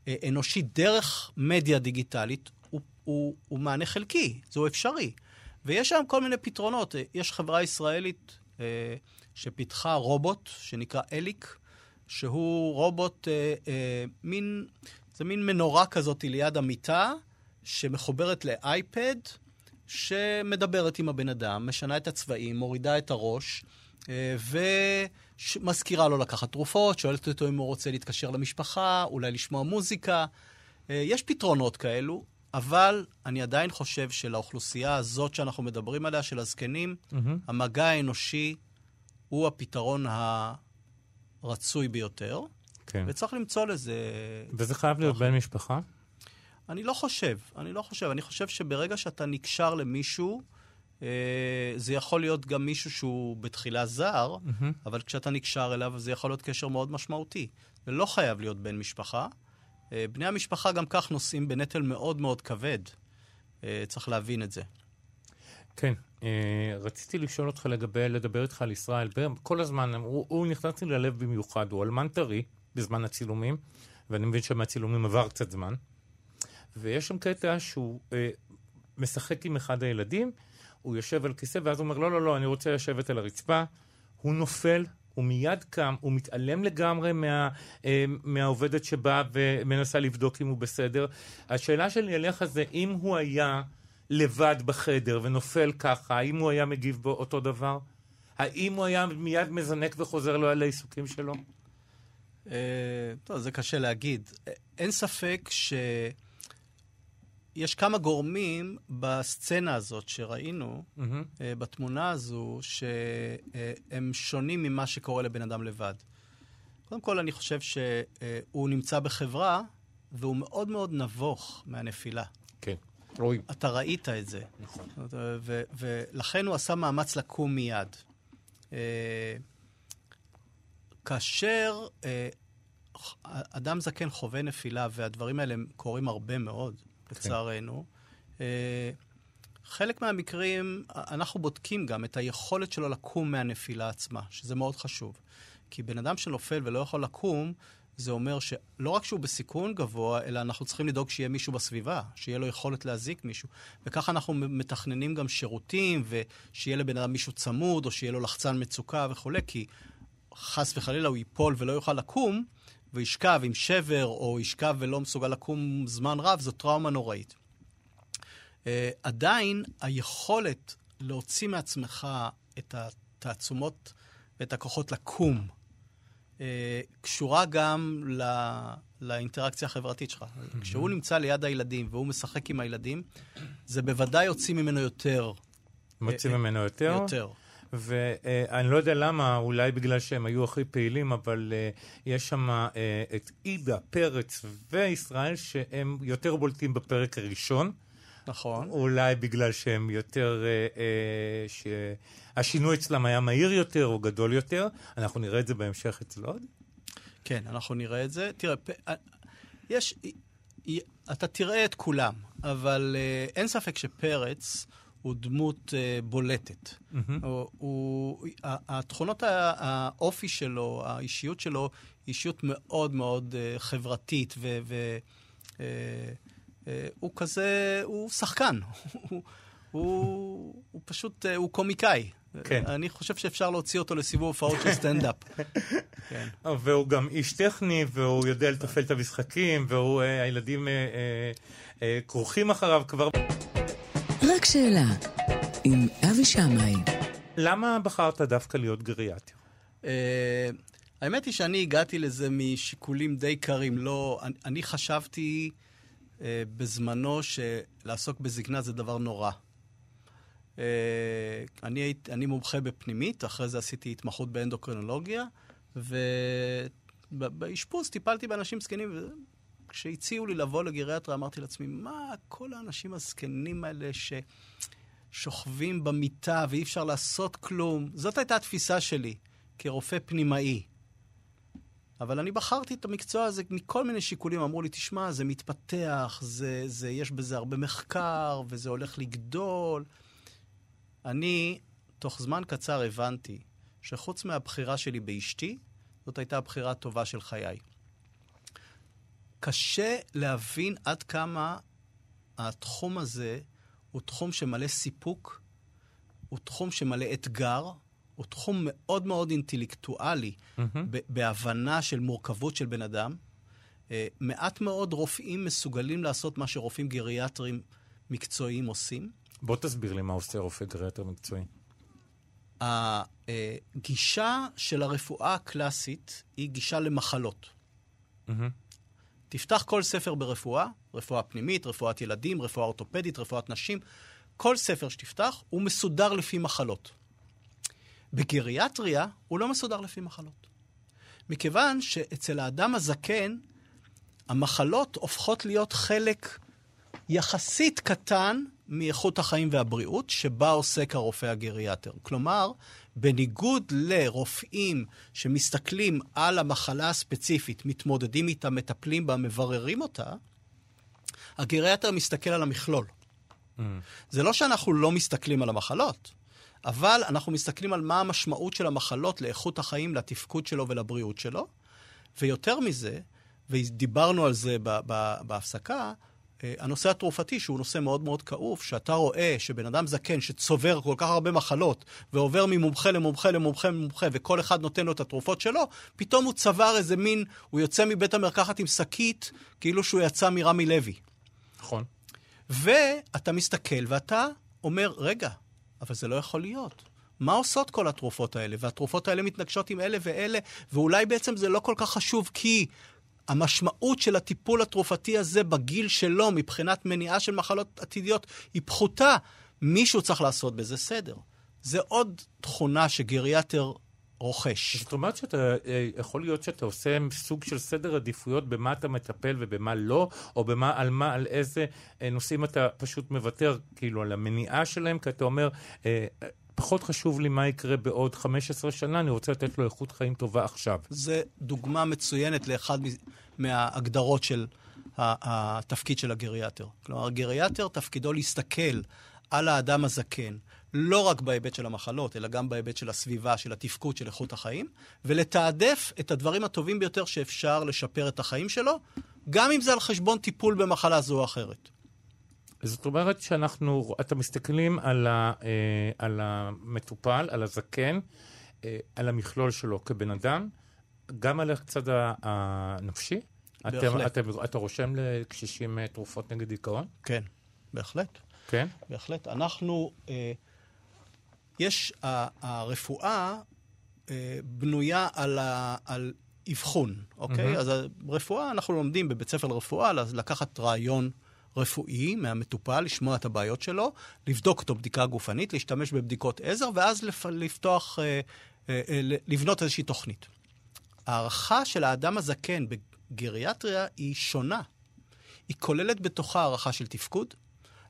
אה, אנושי דרך מדיה דיגיטלית, הוא, הוא, הוא מענה חלקי, זהו אפשרי. ויש שם כל מיני פתרונות. יש חברה ישראלית אה, שפיתחה רובוט שנקרא אליק, שהוא רובוט, אה, אה, מין, זה מין מנורה כזאת ליד המיטה, שמחוברת לאייפד, שמדברת עם הבן אדם, משנה את הצבעים, מורידה את הראש, אה, ומזכירה לו לקחת תרופות, שואלת אותו אם הוא רוצה להתקשר למשפחה, אולי לשמוע מוזיקה. אה, יש פתרונות כאלו, אבל אני עדיין חושב שלאוכלוסייה הזאת שאנחנו מדברים עליה, של הזקנים, המגע האנושי הוא הפתרון הרצוי ביותר, כן. וצריך למצוא לזה... וזה חייב להיות בן משפחה? אני לא חושב, אני לא חושב. אני חושב שברגע שאתה נקשר למישהו, אה, זה יכול להיות גם מישהו שהוא בתחילה זר, אבל כשאתה נקשר אליו, זה יכול להיות קשר מאוד משמעותי. זה לא חייב להיות בן משפחה. אה, בני המשפחה גם כך נושאים בנטל מאוד מאוד כבד. אה, צריך להבין את זה. כן. אה, רציתי לשאול אותך לגבי, לדבר איתך על ישראל ברם. כל הזמן, הוא, הוא נכנס לי ללב במיוחד, הוא אלמן טרי בזמן הצילומים, ואני מבין שמהצילומים עבר קצת זמן. ויש שם קטע שהוא אה, משחק עם אחד הילדים, הוא יושב על כיסא, ואז הוא אומר, לא, לא, לא, אני רוצה לשבת על הרצפה. הוא נופל, הוא מיד קם, הוא מתעלם לגמרי מה, אה, מהעובדת שבאה ומנסה לבדוק אם הוא בסדר. השאלה שלי אליך זה, אם הוא היה לבד בחדר ונופל ככה, האם הוא היה מגיב בו אותו דבר? האם הוא היה מיד מזנק וחוזר לו על העיסוקים שלו? אה, טוב, זה קשה להגיד. אין ספק יש כמה גורמים בסצנה הזאת שראינו. אה, בתמונה הזו, שהם שונים ממה שקורה לבן אדם לבד. קודם כל, אני חושב שהוא נמצא בחברה, והוא מאוד מאוד נבוך מהנפילה. כן. רואים. אתה ראית את זה. נכון. ו- ולכן הוא עשה מאמץ לקום מיד. אה, כאשר אה, אדם זקן חווה נפילה, והדברים האלה קורים הרבה מאוד, לצערנו, אה, חלק מהמקרים, אנחנו בודקים גם את היכולת שלו לקום מהנפילה עצמה, שזה מאוד חשוב. כי בן אדם שנופל ולא יכול לקום, זה אומר שלא רק שהוא בסיכון גבוה, אלא אנחנו צריכים לדאוג שיהיה מישהו בסביבה, שיהיה לו יכולת להזיק מישהו. וככה אנחנו מתכננים גם שירותים, ושיהיה לבן אדם מישהו צמוד, או שיהיה לו לחצן מצוקה וכולי, כי חס וחלילה הוא ייפול ולא יוכל לקום, וישכב עם שבר, או ישכב ולא מסוגל לקום זמן רב, זו טראומה נוראית. Uh, עדיין היכולת להוציא מעצמך את התעצומות ואת הכוחות לקום, uh, קשורה גם לא, לאינטראקציה החברתית שלך. כשהוא נמצא ליד הילדים והוא משחק עם הילדים, זה בוודאי יוציא ממנו יותר. מוציא אה, ממנו יותר. יותר. ואני לא יודע למה, אולי בגלל שהם היו הכי פעילים, אבל uh, יש שם uh, את עידה, פרץ וישראל, שהם יותר בולטים בפרק הראשון. נכון. אולי בגלל שהם יותר, uh, שהשינוי אצלם היה מהיר יותר או גדול יותר. אנחנו נראה את זה בהמשך אצל עוד. כן, אנחנו נראה את זה. תראה, פ... יש... אתה תראה את כולם, אבל אין ספק שפרץ הוא דמות uh, בולטת. Mm-hmm. הוא, הוא, התכונות, האופי שלו, האישיות שלו, היא אישיות מאוד מאוד uh, חברתית, ו... ו uh, הוא כזה, הוא שחקן. הוא, הוא, הוא פשוט, uh, הוא קומיקאי. כן. אני חושב שאפשר להוציא אותו לסיבוב הופעות של סטנדאפ. כן. והוא גם איש טכני, והוא יודע לתפעל את המשחקים, והילדים כרוכים אחריו כבר. רק שאלה, עם אבי שמאי. למה בחרת דווקא להיות גריאטר? האמת היא שאני הגעתי לזה משיקולים די קרים. לא, אני, אני חשבתי בזמנו שלעסוק בזקנה זה דבר נורא. Uh, אני, אני מומחה בפנימית, אחרי זה עשיתי התמחות באנדוקרינולוגיה, ובאשפוז טיפלתי באנשים זקנים, וכשהציעו לי לבוא לגריאטריה, אמרתי לעצמי, מה כל האנשים הזקנים האלה ששוכבים במיטה ואי אפשר לעשות כלום? זאת הייתה התפיסה שלי, כרופא פנימאי. אבל אני בחרתי את המקצוע הזה מכל מיני שיקולים. אמרו לי, תשמע, זה מתפתח, זה, זה, יש בזה הרבה מחקר, וזה הולך לגדול. אני, תוך זמן קצר הבנתי שחוץ מהבחירה שלי באשתי, זאת הייתה הבחירה הטובה של חיי. קשה להבין עד כמה התחום הזה הוא תחום שמלא סיפוק, הוא תחום שמלא אתגר, הוא תחום מאוד מאוד אינטלקטואלי, mm-hmm. בהבנה של מורכבות של בן אדם. Uh, מעט מאוד רופאים מסוגלים לעשות מה שרופאים גריאטרים מקצועיים עושים. בוא תסביר לי מה עושה רופא גריאטר מקצועי. הגישה של הרפואה הקלאסית היא גישה למחלות. Mm-hmm. תפתח כל ספר ברפואה, רפואה פנימית, רפואת ילדים, רפואה אורתופדית, רפואת נשים, כל ספר שתפתח הוא מסודר לפי מחלות. בגריאטריה הוא לא מסודר לפי מחלות. מכיוון שאצל האדם הזקן, המחלות הופכות להיות חלק יחסית קטן מאיכות החיים והבריאות, שבה עוסק הרופא הגריאטר. כלומר, בניגוד לרופאים שמסתכלים על המחלה הספציפית, מתמודדים איתה, מטפלים בה, מבררים אותה, הגריאטר מסתכל על המכלול. Mm. זה לא שאנחנו לא מסתכלים על המחלות, אבל אנחנו מסתכלים על מה המשמעות של המחלות לאיכות החיים, לתפקוד שלו ולבריאות שלו. ויותר מזה, ודיברנו על זה בהפסקה, הנושא התרופתי, שהוא נושא מאוד מאוד כאוב, שאתה רואה שבן אדם זקן שצובר כל כך הרבה מחלות, ועובר ממומחה למומחה למומחה למומחה, וכל אחד נותן לו את התרופות שלו, פתאום הוא צבר איזה מין, הוא יוצא מבית המרקחת עם שקית, כאילו שהוא יצא מרמי לוי. נכון. ואתה מסתכל ואתה אומר, רגע, אבל זה לא יכול להיות. מה עושות כל התרופות האלה? והתרופות האלה מתנגשות עם אלה ואלה, ואולי בעצם זה לא כל כך חשוב, כי המשמעות של הטיפול התרופתי הזה בגיל שלו, מבחינת מניעה של מחלות עתידיות, היא פחותה. מישהו צריך לעשות בזה סדר. זה עוד תכונה שגריאטר רוכש. זאת אומרת שאתה, אה, יכול להיות שאתה עושה סוג של סדר עדיפויות במה אתה מטפל ובמה לא, או במה, על מה, על איזה אה, נושאים אתה פשוט מוותר, כאילו, על המניעה שלהם, כי אתה אומר, אה, פחות חשוב לי מה יקרה בעוד 15 שנה, אני רוצה לתת לו איכות חיים טובה עכשיו. זה דוגמה מצוינת לאחד מההגדרות של התפקיד של הגריאטר. כלומר, הגריאטר תפקידו להסתכל על האדם הזקן, לא רק בהיבט של המחלות, אלא גם בהיבט של הסביבה, של התפקוד, של איכות החיים, ולתעדף את הדברים הטובים ביותר שאפשר לשפר את החיים שלו, גם אם זה על חשבון טיפול במחלה זו או אחרת. זאת אומרת שאנחנו, אתם מסתכלים על, ה, אה, על המטופל, על הזקן, אה, על המכלול שלו כבן אדם, גם על הצד הנפשי. בהחלט. אתם, אתם, אתה רושם לקשישים אה, תרופות נגד דיכאון? כן, בהחלט. כן? בהחלט. אנחנו, אה, יש, ה, הרפואה אה, בנויה על, ה, על אבחון, אוקיי? מהמם. אז הרפואה, אנחנו לומדים בבית ספר לרפואה לקחת רעיון רפואי מהמטופל, לשמוע את הבעיות שלו, לבדוק אותו בדיקה גופנית, להשתמש בבדיקות עזר, ואז לפ, לפתוח, אה, אה, אה, לבנות איזושהי תוכנית. הערכה של האדם הזקן בגריאטריה היא שונה. היא כוללת בתוכה הערכה של תפקוד,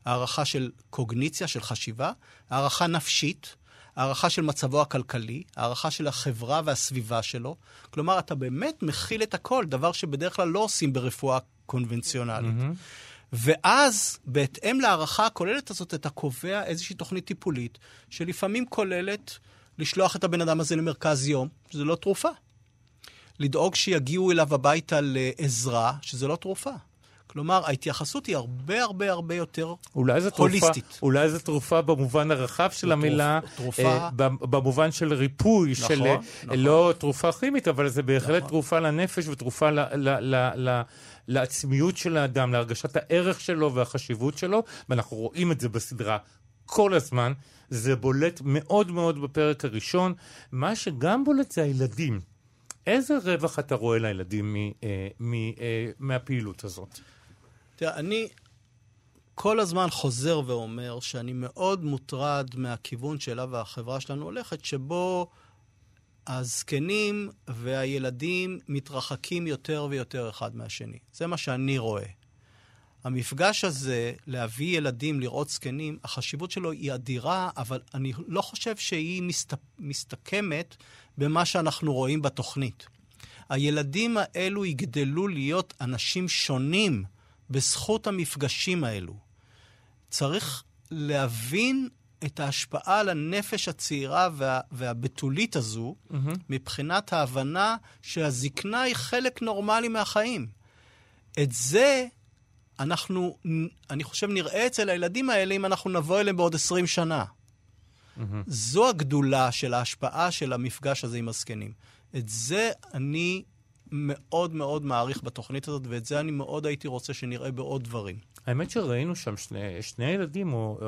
הערכה של קוגניציה, של חשיבה, הערכה נפשית, הערכה של מצבו הכלכלי, הערכה של החברה והסביבה שלו. כלומר, אתה באמת מכיל את הכל, דבר שבדרך כלל לא עושים ברפואה קונבנציונלית. Mm-hmm. ואז, בהתאם להערכה הכוללת הזאת, אתה קובע איזושהי תוכנית טיפולית, שלפעמים כוללת לשלוח את הבן אדם הזה למרכז יום, שזה לא תרופה. לדאוג שיגיעו אליו הביתה לעזרה, שזה לא תרופה. כלומר, ההתייחסות היא הרבה הרבה הרבה יותר אולי זו הוליסטית. תרופה, אולי זו תרופה במובן הרחב של המילה, תרופה... אה, במובן של ריפוי, נכון, של נכון. לא תרופה כימית, אבל זה בהחלט נכון. תרופה לנפש ותרופה ל, ל, ל, ל, לעצמיות של האדם, להרגשת הערך שלו והחשיבות שלו, ואנחנו רואים את זה בסדרה כל הזמן. זה בולט מאוד מאוד בפרק הראשון. מה שגם בולט זה הילדים. איזה רווח אתה רואה לילדים מ, אה, מ, אה, מהפעילות הזאת? תראה, אני כל הזמן חוזר ואומר שאני מאוד מוטרד מהכיוון שאליו החברה שלנו הולכת, שבו הזקנים והילדים מתרחקים יותר ויותר אחד מהשני. זה מה שאני רואה. המפגש הזה, להביא ילדים לראות זקנים, החשיבות שלו היא אדירה, אבל אני לא חושב שהיא מסת... מסתכמת במה שאנחנו רואים בתוכנית. הילדים האלו יגדלו להיות אנשים שונים בזכות המפגשים האלו. צריך להבין את ההשפעה על הנפש הצעירה וה, והבתולית הזו, mm-hmm. מבחינת ההבנה שהזקנה היא חלק נורמלי מהחיים. את זה אנחנו, אני חושב, נראה אצל הילדים האלה אם אנחנו נבוא אליהם בעוד 20 שנה. Mm-hmm. זו הגדולה של ההשפעה של המפגש הזה עם הזקנים. את זה אני מאוד מאוד מעריך בתוכנית הזאת, ואת זה אני מאוד הייתי רוצה שנראה בעוד דברים. האמת שראינו שם שני, שני ילדים, או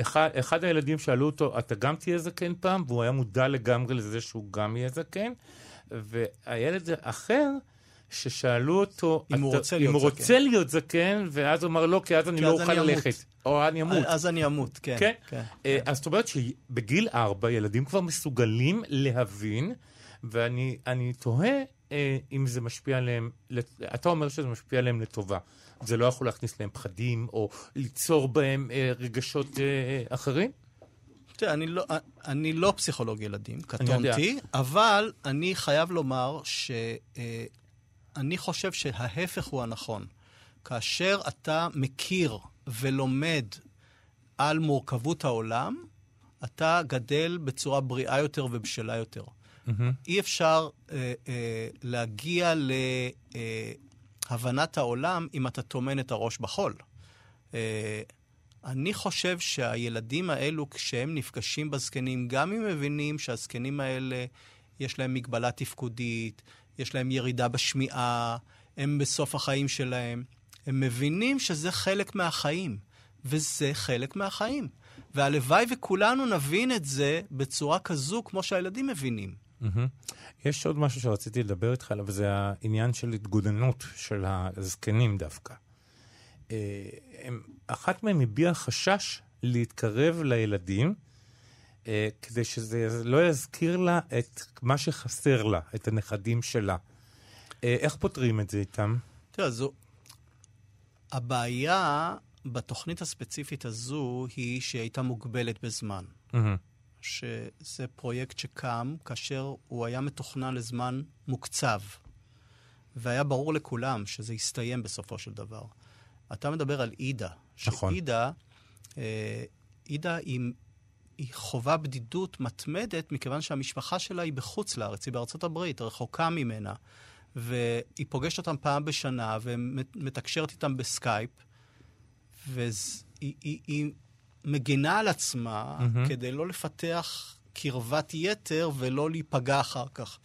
אחד, אחד הילדים שאלו אותו, אתה גם תהיה זקן פעם? והוא היה מודע לגמרי לזה שהוא גם יהיה זקן. והילד האחר, ששאלו אותו, אם הוא רוצה להיות אם זקן. הוא רוצה להיות זקן, ואז הוא אמר, לא, כי אז אני כי לא אז אוכל. ללכת. או אני אמות. אז אני אמות, כן. כן? כן. אה, אז זאת אומרת שבגיל ארבע ילדים כבר מסוגלים להבין, ואני אני תוהה אה, אם זה משפיע עליהם, לת- אתה אומר שזה משפיע עליהם לטובה. זה לא יכול להכניס להם פחדים, או ליצור בהם אה, רגשות אה, אחרים? תראה, אני לא, אני לא פסיכולוג ילדים. קטונתי, אבל אני חייב לומר שאני חושב שההפך הוא הנכון. כאשר אתה מכיר ולומד על מורכבות העולם, אתה גדל בצורה בריאה יותר ובשלה יותר. אי אפשר אה, אה, להגיע להבנת העולם אם אתה טומן את הראש בחול. אה, אני חושב שהילדים האלו, כשהם נפגשים בזקנים, גם אם מבינים שהזקנים האלה, יש להם מגבלה תפקודית, יש להם ירידה בשמיעה, הם בסוף החיים שלהם, הם מבינים שזה חלק מהחיים, וזה חלק מהחיים. והלוואי וכולנו נבין את זה בצורה כזו כמו שהילדים מבינים. יש עוד משהו שרציתי לדבר איתך עליו, וזה העניין של התגודנות של הזקנים דווקא. אה, הם, אחת מהם הביעה חשש להתקרב לילדים, אה, כדי שזה לא יזכיר לה את מה שחסר לה, את הנכדים שלה. אה, איך פותרים את זה איתם? תראה, זו... הבעיה בתוכנית הספציפית הזו היא שהיא הייתה מוגבלת בזמן. מהמם. שזה פרויקט שקם כאשר הוא היה מתוכנן לזמן מוקצב, והיה ברור לכולם שזה יסתיים בסופו של דבר. אתה מדבר על עידה. נכון. שעידה, אה, עידה היא, היא חווה בדידות מתמדת מכיוון שהמשפחה שלה היא בחוץ לארץ, היא בארצות הברית, רחוקה ממנה. והיא פוגשת אותם פעם בשנה ומתקשרת איתם בסקייפ, והיא היא, היא מגינה על עצמה מהמם. כדי לא לפתח קרבת יתר ולא להיפגע אחר כך.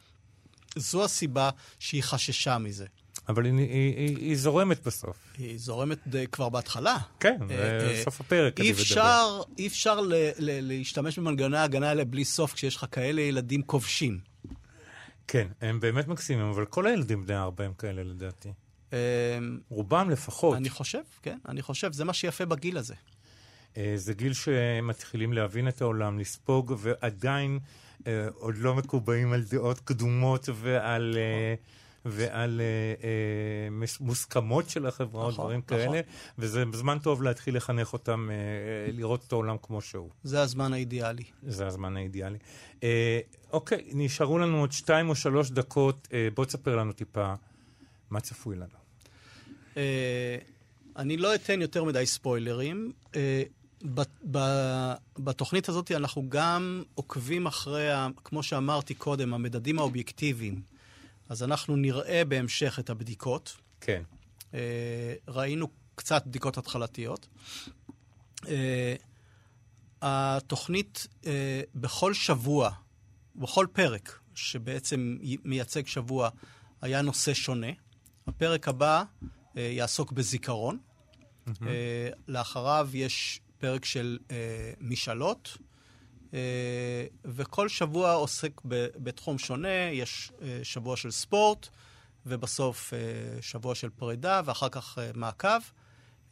זו הסיבה שהיא חששה מזה. אבל היא, היא, היא, היא זורמת בסוף. היא זורמת די, כבר בהתחלה. כן, אה, זה אה, סוף הפרק. אי. אפשר, אי אפשר ל, ל, להשתמש במנגנוני ההגנה האלה בלי סוף כשיש לך כאלה ילדים כובשים. כן, הם באמת מקסימים, אבל כל הילדים בני ארבע הם כאלה לדעתי. אמ, רובם לפחות. אני חושב, כן, אני חושב, זה מה שיפה בגיל הזה. אה, זה גיל שהם מתחילים להבין את העולם, לספוג, ועדיין אה, עוד לא מקובעים על דעות קדומות ועל, אה, ועל אה, אה, מוסכמות של החברה או נכון, דברים נכון. כאלה, וזה זמן טוב להתחיל לחנך אותם, אה, לראות את העולם כמו שהוא. זה הזמן האידיאלי. זה הזמן האידיאלי. אה, אוקיי, נשארו לנו עוד שתיים או שלוש דקות. אה, בוא תספר לנו טיפה מה צפוי לנו. אה, אני לא אתן יותר מדי ספוילרים. אה, בתוכנית הזאת אנחנו גם עוקבים אחרי, כמו שאמרתי קודם, המדדים האובייקטיביים. אז אנחנו נראה בהמשך את הבדיקות. כן. אה, ראינו קצת בדיקות התחלתיות. אה, התוכנית אה, בכל שבוע, בכל פרק, שבעצם מייצג שבוע, היה נושא שונה. הפרק הבא יעסוק בזיכרון. אה, לאחריו יש פרק של אה, משאלות, אה, וכל שבוע עוסק ב- בתחום שונה. יש אה, שבוע של ספורט, ובסוף אה, שבוע של פרידה, ואחר כך אה, מעקב.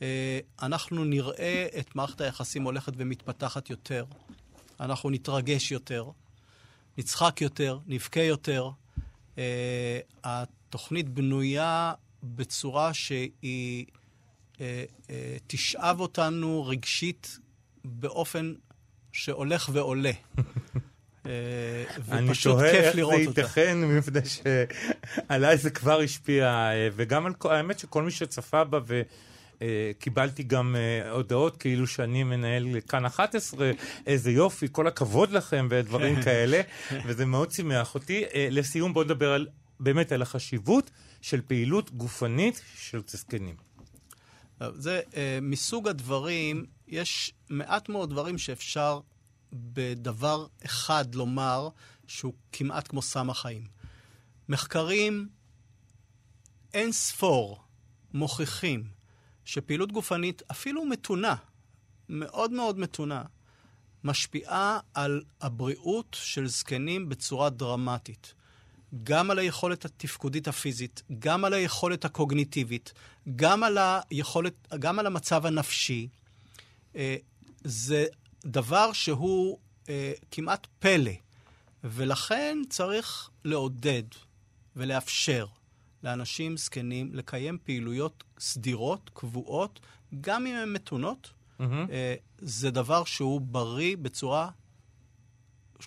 אה, אנחנו נראה את מערכת היחסים הולכת ומתפתחת יותר. אנחנו נתרגש יותר, נצחק יותר, נבכה יותר. אה, התוכנית בנויה בצורה שהיא תשאב אותנו רגשית באופן שהולך ועולה. אה, אני תוהה כיף איך זה. ייתכן, מפני שעליי זה כבר השפיע, אה, וגם על, האמת שכל מי שצפה בה, וקיבלתי גם אה, הודעות כאילו שאני מנהל כאן 11, איזה יופי, כל הכבוד לכם, ודברים כאלה, וזה מאוד שימח אותי. אה, לסיום, בואו נדבר על, באמת על החשיבות של פעילות גופנית של זקנים. זה אה, מסוג הדברים, יש מעט מאוד דברים שאפשר בדבר אחד לומר שהוא כמעט כמו סם החיים. מחקרים אין ספור מוכיחים שפעילות גופנית, אפילו מתונה, מאוד מאוד מתונה, משפיעה על הבריאות של זקנים בצורה דרמטית. גם על היכולת התפקודית הפיזית, גם על היכולת הקוגניטיבית, גם על, היכולת, גם על המצב הנפשי. אה, זה דבר שהוא אה, כמעט פלא, ולכן צריך לעודד ולאפשר לאנשים זקנים לקיים פעילויות סדירות, קבועות, גם אם הן מתונות. אה, זה דבר שהוא בריא בצורה...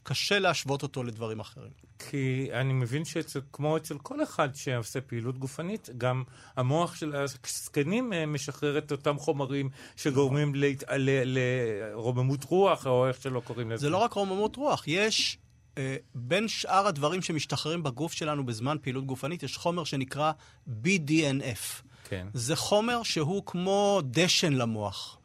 קשה להשוות אותו לדברים אחרים. כי אני מבין שכמו אצל כל אחד שעושה פעילות גופנית, גם המוח של הזקנים אה, משחרר את אותם חומרים שגורמים ל- לרוממות רוח, או איך שלא קוראים לזה. זה לא רק רוממות רוח, יש, אה, בין שאר הדברים שמשתחררים בגוף שלנו בזמן פעילות גופנית, יש חומר שנקרא BDNF. כן. זה חומר שהוא כמו דשן למוח.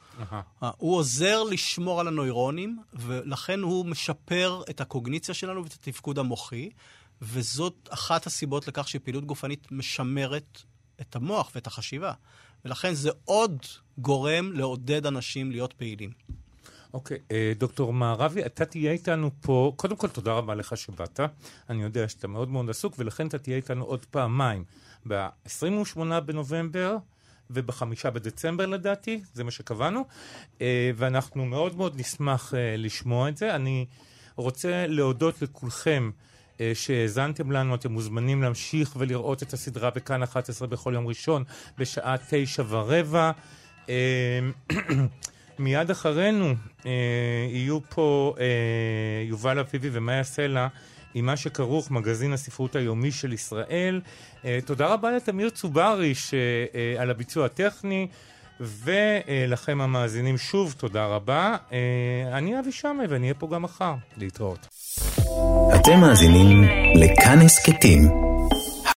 אה, הוא עוזר לשמור על הנוירונים, ולכן הוא משפר את הקוגניציה שלנו ואת התפקוד המוחי, וזאת אחת הסיבות לכך שפעילות גופנית משמרת את המוח ואת החשיבה. ולכן זה עוד גורם לעודד אנשים להיות פעילים. אוקיי, אה, דוקטור מערבי, אתה תהיה איתנו פה, קודם כל תודה רבה לך שבאת, אני יודע שאתה מאוד מאוד עסוק, ולכן אתה תהיה איתנו עוד פעמיים, ב-28 בנובמבר ובחמישה בדצמבר לדעתי, זה מה שקבענו, אה, ואנחנו מאוד מאוד נשמח אה, לשמוע את זה. אני רוצה להודות לכולכם. אה, שהאזנתם לנו, אתם מוזמנים להמשיך ולראות את הסדרה בכאן 11 בכל יום ראשון בשעה תשע ורבע. מיד אחרינו יהיו פה יובל אביבי ומאיה סלע עם מה שכרוך, מגזין הספרות היומי של ישראל. אה, תודה רבה לתמיר צוברי על הביצוע הטכני. ולכם המאזינים שוב, תודה רבה. אה, אני אבי שמי ואני אהיה פה גם מחר. להתראות. אתם מאזינים לכאן הסכתים,